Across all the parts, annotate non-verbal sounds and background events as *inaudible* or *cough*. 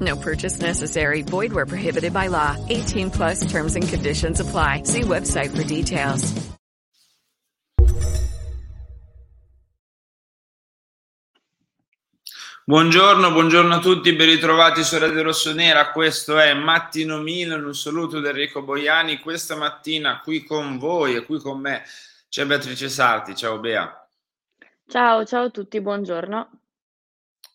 No purchase necessary. Void where prohibited by law. 18 plus terms and conditions apply. See website for details. Buongiorno, buongiorno a tutti, ben ritrovati su Radio Rossonera. Questo è Mattino Milan, un saluto da Enrico Boiani. Questa mattina qui con voi e qui con me c'è Beatrice Sarti. Ciao Bea. Ciao, ciao a tutti, buongiorno.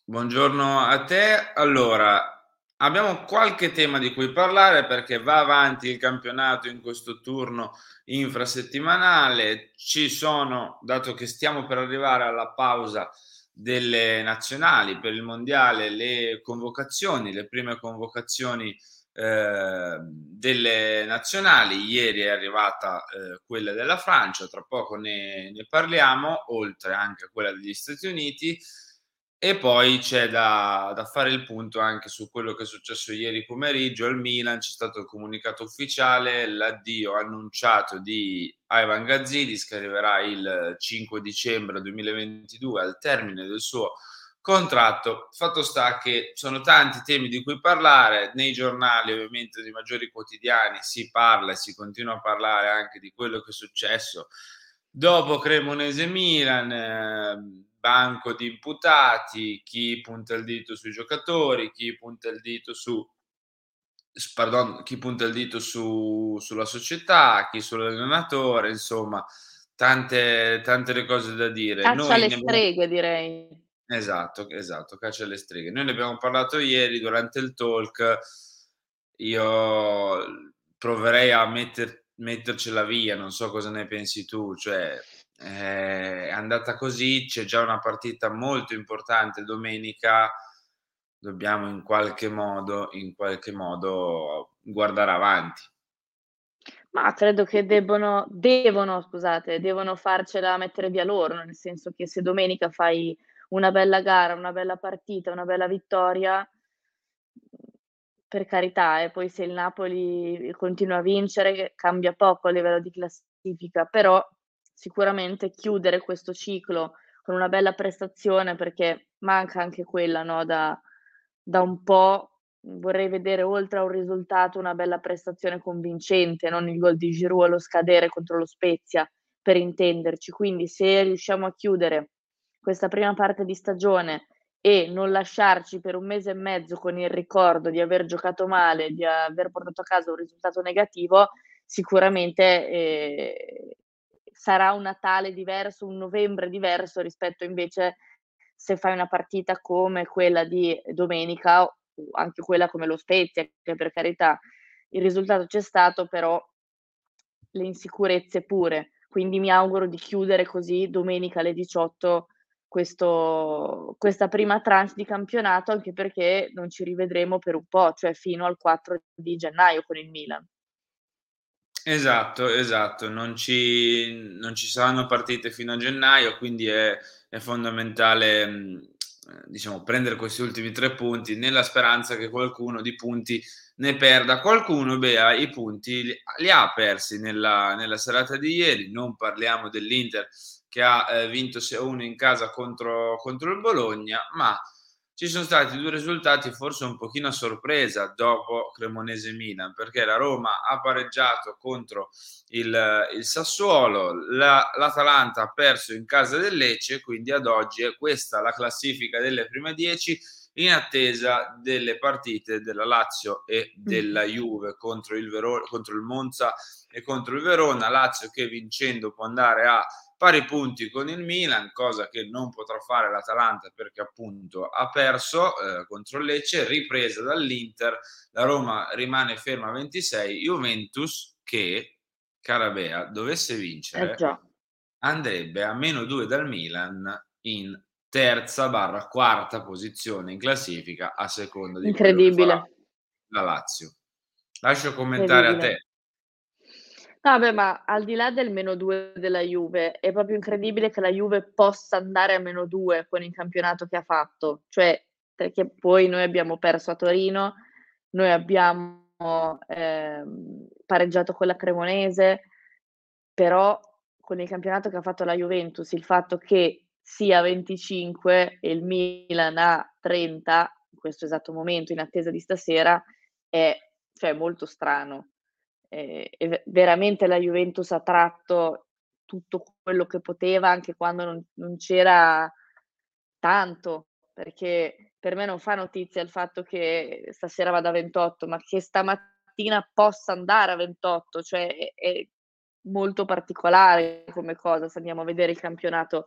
Buongiorno a te. Allora, abbiamo qualche tema di cui parlare perché va avanti il campionato in questo turno infrasettimanale. Ci sono, dato che stiamo per arrivare alla pausa delle nazionali per il mondiale, le convocazioni, le prime convocazioni eh, delle nazionali. Ieri è arrivata eh, quella della Francia, tra poco ne, ne, parliamo, oltre anche a quella degli Stati Uniti. E poi c'è da, da, fare il punto anche su quello che è successo ieri pomeriggio al Milan. C'è stato il comunicato ufficiale, l'addio annunciato di Ivan Gazzidis che arriverà il 5 dicembre 2022 al termine del suo contratto. Fatto sta che sono tanti temi di cui parlare, nei giornali ovviamente dei maggiori quotidiani si parla e si continua a parlare anche di quello che è successo dopo Cremonese Milan, eh, banco di imputati, chi punta il dito sui giocatori, chi punta il dito su pardon, chi punta il dito su, sulla società, chi sull'allenatore, insomma, tante, tante le cose da dire. Caccia Noi alle streghe, abbiamo... direi. Esatto, esatto, caccia alle streghe. Noi ne abbiamo parlato ieri durante il talk. Io proverei a metter, mettercela via, non so cosa ne pensi tu, cioè è andata così, c'è già una partita molto importante domenica, dobbiamo in qualche modo, in qualche modo guardare avanti. Ma credo che debbono, devono, scusate, devono farcela mettere via loro, nel senso che se domenica fai una bella gara, una bella partita, una bella vittoria, per carità, e poi se il Napoli continua a vincere cambia poco a livello di classifica, però sicuramente chiudere questo ciclo con una bella prestazione perché manca anche quella no, da, da un po'. Vorrei vedere oltre a un risultato una bella prestazione convincente, non il gol di Giroud allo scadere contro lo Spezia, per intenderci. Quindi se riusciamo a chiudere questa prima parte di stagione e non lasciarci per un mese e mezzo con il ricordo di aver giocato male, di aver portato a casa un risultato negativo, sicuramente eh, sarà un Natale diverso, un novembre diverso rispetto invece se fai una partita come quella di domenica o anche quella come lo Spezia, che per carità il risultato c'è stato, però le insicurezze pure. Quindi mi auguro di chiudere così domenica alle 18 questo, questa prima tranche di campionato, anche perché non ci rivedremo per un po', cioè fino al 4 di gennaio con il Milan. Esatto, esatto, non ci, non ci saranno partite fino a gennaio, quindi è, è fondamentale diciamo, prendere questi ultimi tre punti nella speranza che qualcuno di punti ne perda. Qualcuno, beh, i punti li, li ha persi nella, nella, serata di ieri, non parliamo dell'Inter che ha eh, vinto 6-1 in casa contro, contro il Bologna, ma ci sono stati due risultati forse un pochino a sorpresa dopo Cremonese-Milan, perché la Roma ha pareggiato contro il, il Sassuolo, la, l'Atalanta ha perso in casa del Lecce, quindi ad oggi è questa la classifica delle prime dieci in attesa delle partite della Lazio e della Juve contro il, Vero- contro il Monza e contro il Verona. Lazio che vincendo può andare a pari punti con il Milan, cosa che non potrà fare l'Atalanta perché appunto ha perso eh, contro il Lecce, ripresa dall'Inter, la Roma rimane ferma a 26, Juventus che, Carabea, dovesse vincere, eh andrebbe a meno 2 dal Milan in terza barra quarta posizione in classifica a seconda di Incredibile. la Lazio. Lascio commentare a te. No, beh, ma al di là del meno 2 della Juve, è proprio incredibile che la Juve possa andare a meno 2 con il campionato che ha fatto. Cioè, perché poi noi abbiamo perso a Torino, noi abbiamo ehm, pareggiato con la Cremonese, però con il campionato che ha fatto la Juventus, il fatto che sia 25 e il Milan a 30 in questo esatto momento, in attesa di stasera, è cioè, molto strano. Eh, veramente la Juventus ha tratto tutto quello che poteva anche quando non, non c'era tanto, perché per me non fa notizia il fatto che stasera vada a 28, ma che stamattina possa andare a 28, cioè è molto particolare come cosa se andiamo a vedere il campionato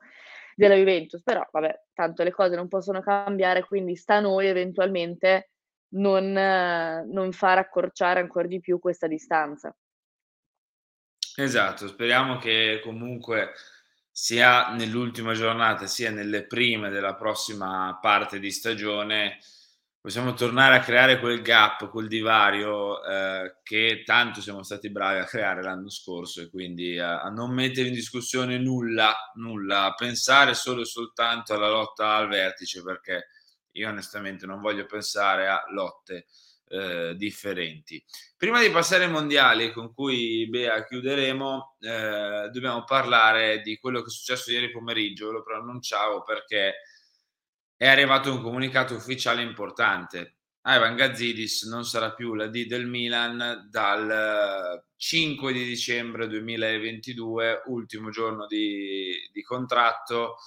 della Juventus, però vabbè, tanto le cose non possono cambiare, quindi sta a noi eventualmente non, non far accorciare ancora di più questa distanza. Esatto, speriamo che comunque sia nell'ultima giornata sia nelle prime della prossima parte di stagione possiamo tornare a creare quel gap, quel divario eh, che tanto siamo stati bravi a creare l'anno scorso e quindi a, a, non mettere in discussione nulla, nulla, a pensare solo e soltanto alla lotta al vertice perché io onestamente non voglio pensare a lotte eh, differenti. Prima di passare ai mondiali con cui Bea chiuderemo, eh, dobbiamo parlare di quello che è successo ieri pomeriggio, ve lo preannunciavo perché è arrivato un comunicato ufficiale importante. Ivan Gazzidis non sarà più la D del Milan dal 5 di dicembre 2022, ultimo giorno di, di contratto,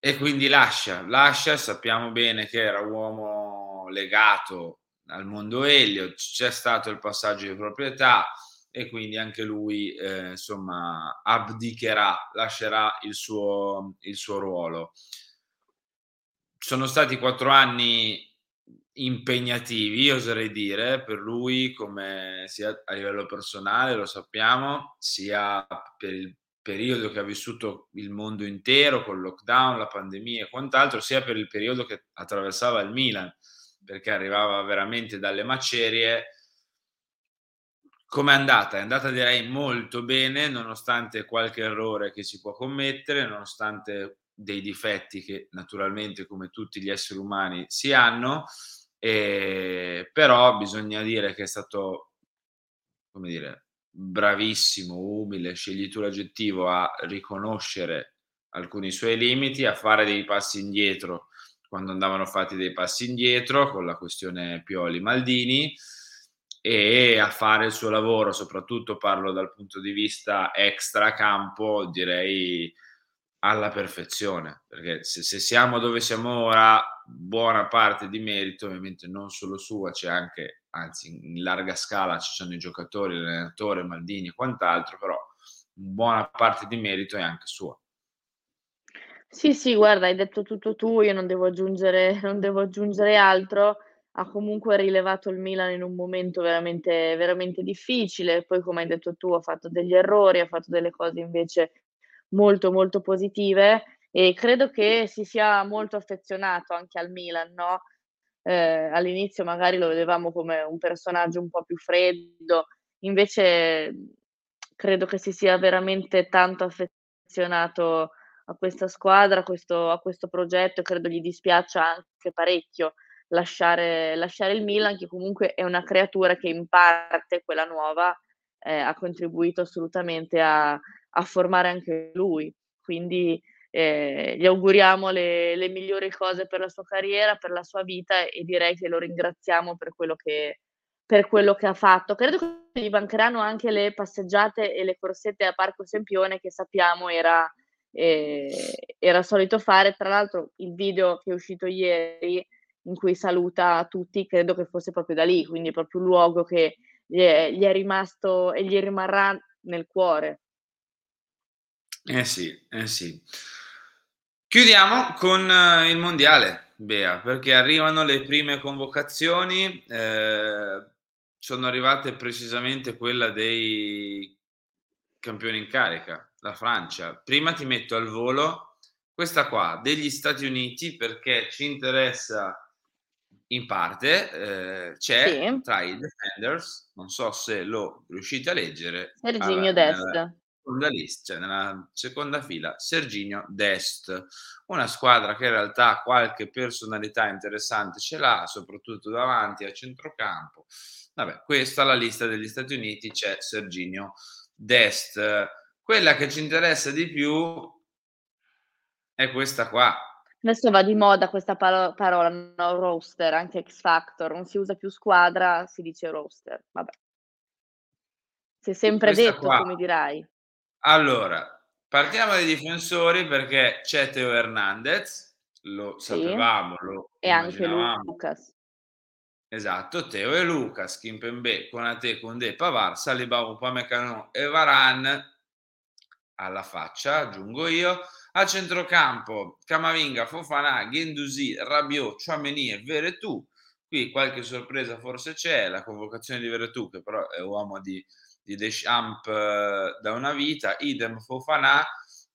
e quindi lascia, lascia, sappiamo bene che era uomo legato al mondo Elio, c'è stato il passaggio di proprietà e quindi anche lui eh, insomma abdicherà, lascerà il suo, il suo ruolo. Sono stati quattro anni impegnativi, oserei dire, per lui come sia a livello personale, lo sappiamo, sia per il periodo che ha vissuto il mondo intero con lockdown, la pandemia e quant'altro, sia per il periodo che attraversava il Milan perché arrivava veramente dalle macerie. Come è andata? È andata direi molto bene, nonostante qualche errore che si può commettere, nonostante dei difetti che naturalmente come tutti gli esseri umani si hanno, eh, però bisogna dire che è stato, come dire, bravissimo, umile, scegli tu l'aggettivo, a riconoscere alcuni suoi limiti, a fare dei passi indietro quando andavano fatti dei passi indietro con la questione Pioli-Maldini e a fare il suo lavoro, soprattutto parlo dal punto di vista extra campo, direi alla perfezione, perché se, se, siamo dove siamo ora, buona parte di merito, ovviamente non solo sua, c'è anche, anzi in larga scala ci sono i giocatori, l'allenatore, Maldini e quant'altro, però buona parte di merito è anche sua. Sì, sì, guarda, hai detto tutto tu, io non devo aggiungere, *laughs* non devo aggiungere altro. Ha comunque rilevato il Milan in un momento veramente, veramente difficile. Poi, come hai detto tu, ha fatto degli errori, ha fatto delle cose invece molto, molto positive e credo che si sia molto affezionato anche al Milan, no? Eh, all'inizio magari lo vedevamo come un personaggio un po' più freddo, invece credo che si sia veramente tanto affezionato a questa squadra, a questo, a questo progetto, credo gli dispiaccia anche parecchio lasciare, lasciare, il Milan, che comunque è una creatura che in parte, quella nuova, eh, ha contribuito assolutamente a, a, formare anche lui. Quindi eh, gli auguriamo le, le, migliori cose per la sua carriera, per la sua vita e direi che lo ringraziamo per quello che, per quello che ha fatto. Credo che gli mancheranno anche le passeggiate e le corsette a Parco Sempione che sappiamo era eh, era solito fare. Tra l'altro il video che è uscito ieri in cui saluta tutti, credo che fosse proprio da lì, quindi proprio un luogo che gli è, gli è rimasto e gli rimarrà nel cuore. Eh sì, eh sì. Chiudiamo con uh, il mondiale, Bea, perché arrivano le prime convocazioni, eh, sono arrivate precisamente quella dei campioni in carica, la Francia. Prima ti metto al volo questa qua degli Stati Uniti perché ci interessa in parte eh, c'è Sì. tra i defenders, non so se lo riuscite a leggere, Serginho alla- Dest. Seconda lista, cioè nella seconda fila, Serginho Dest, una squadra che in realtà qualche personalità interessante ce l'ha, soprattutto davanti a centrocampo. Vabbè, questa è la lista degli Stati Uniti, c'è Serginho Dest. Quella che ci interessa di più è questa qua. Adesso va di moda questa palo- parola, no, roster, anche X Factor, non si usa più squadra, si dice roster. Vabbè. Si è sempre Questa detto, qua. come dirai. Allora, partiamo dai difensori perché c'è Teo Hernandez, lo Sì. sapevamo, lo E anche. Lucas. Esatto, Teo e Lucas, Kimpembe, Konate, Condé, Pavar, Saliba, Upamecano e Varan alla faccia, aggiungo io. A centrocampo, Camavinga, Fofana, Gendusi, Rabiot, Chouameni e Veretù. Qui qualche sorpresa forse c'è, la convocazione di Veretù che però è uomo di, di Deschamps eh, da una vita, idem Fofana,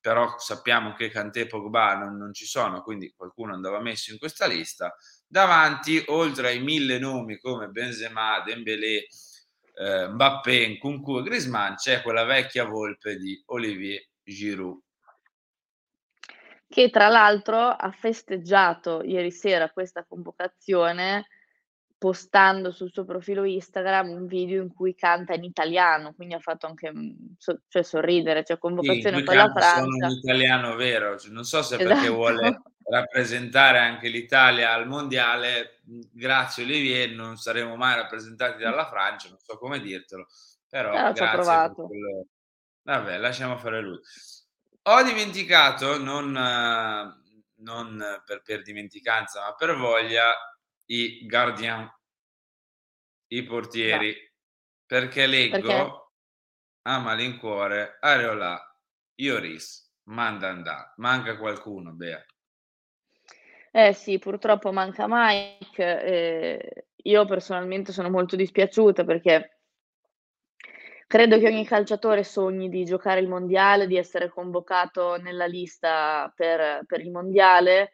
però sappiamo che Kanté e Pogba non, non ci sono, quindi qualcuno andava messo in questa lista. Davanti, oltre ai mille nomi come Benzema, Dembélé, eh, Mbappé, Nkunku e Griezmann, c'è quella vecchia volpe di Olivier Giroud. che tra l'altro ha festeggiato ieri sera questa convocazione postando sul suo profilo Instagram un video in cui canta in italiano, quindi ha fatto anche mm, cioè sorridere, cioè Sì, convocazione con la Francia. un italiano vero, cioè, non so se perché Esatto. vuole rappresentare anche l'Italia al mondiale, grazie Olivier, non saremo mai rappresentati dalla Francia, non so come dirtelo, però, Però ci ha grazie per provato. quello. Vabbè, lasciamo fare lui. Ho dimenticato, non, eh, non per, per dimenticanza, ma per voglia, i gardien, i portieri, perché leggo Perché? a malincuore Areola, Ioris, Mandanda, manca qualcuno, Bea. Eh sì, purtroppo manca Mike. eh, io personalmente sono molto dispiaciuta perché credo che ogni calciatore sogni di giocare il mondiale, di essere convocato nella lista per, per il mondiale.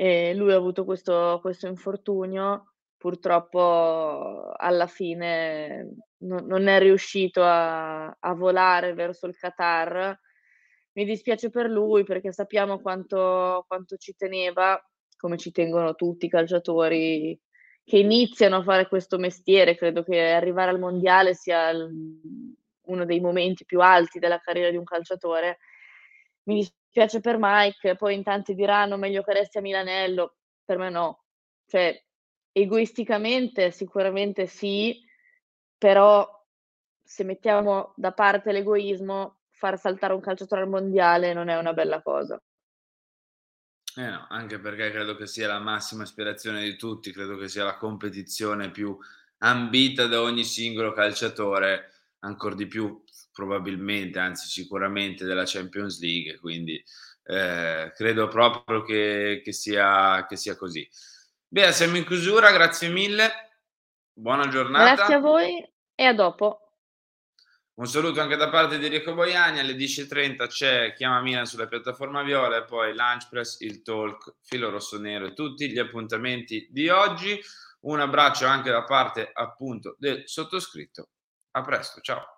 E lui ha avuto questo, questo infortunio, purtroppo alla fine non, non è riuscito a, a volare verso il Qatar. Mi dispiace per lui perché sappiamo quanto, quanto ci teneva, come ci tengono tutti i calciatori che iniziano a fare questo mestiere. Credo che arrivare al mondiale sia uno dei momenti più alti della carriera di un calciatore. Mi dispiace per Mike, poi in tanti diranno meglio che resti a Milanello, per me no. Cioè, egoisticamente sicuramente sì, però se mettiamo da parte l'egoismo, far saltare un calciatore al mondiale non è una bella cosa. Eh no, anche perché credo che sia la massima aspirazione di tutti, credo che sia la competizione più ambita da ogni singolo calciatore, ancora di più probabilmente, anzi sicuramente della Champions League, quindi eh, credo proprio che, che sia, che sia così. Beh, siamo in chiusura, grazie mille, buona giornata. Grazie a voi e a dopo. Un saluto anche da parte di Enrico Boiani, alle 10.30 c'è Chiama Milan sulla piattaforma Viola e poi Lunch Press, il Talk, Filo Rosso Nero e tutti gli appuntamenti di oggi. Un abbraccio anche da parte appunto del sottoscritto. A presto, ciao.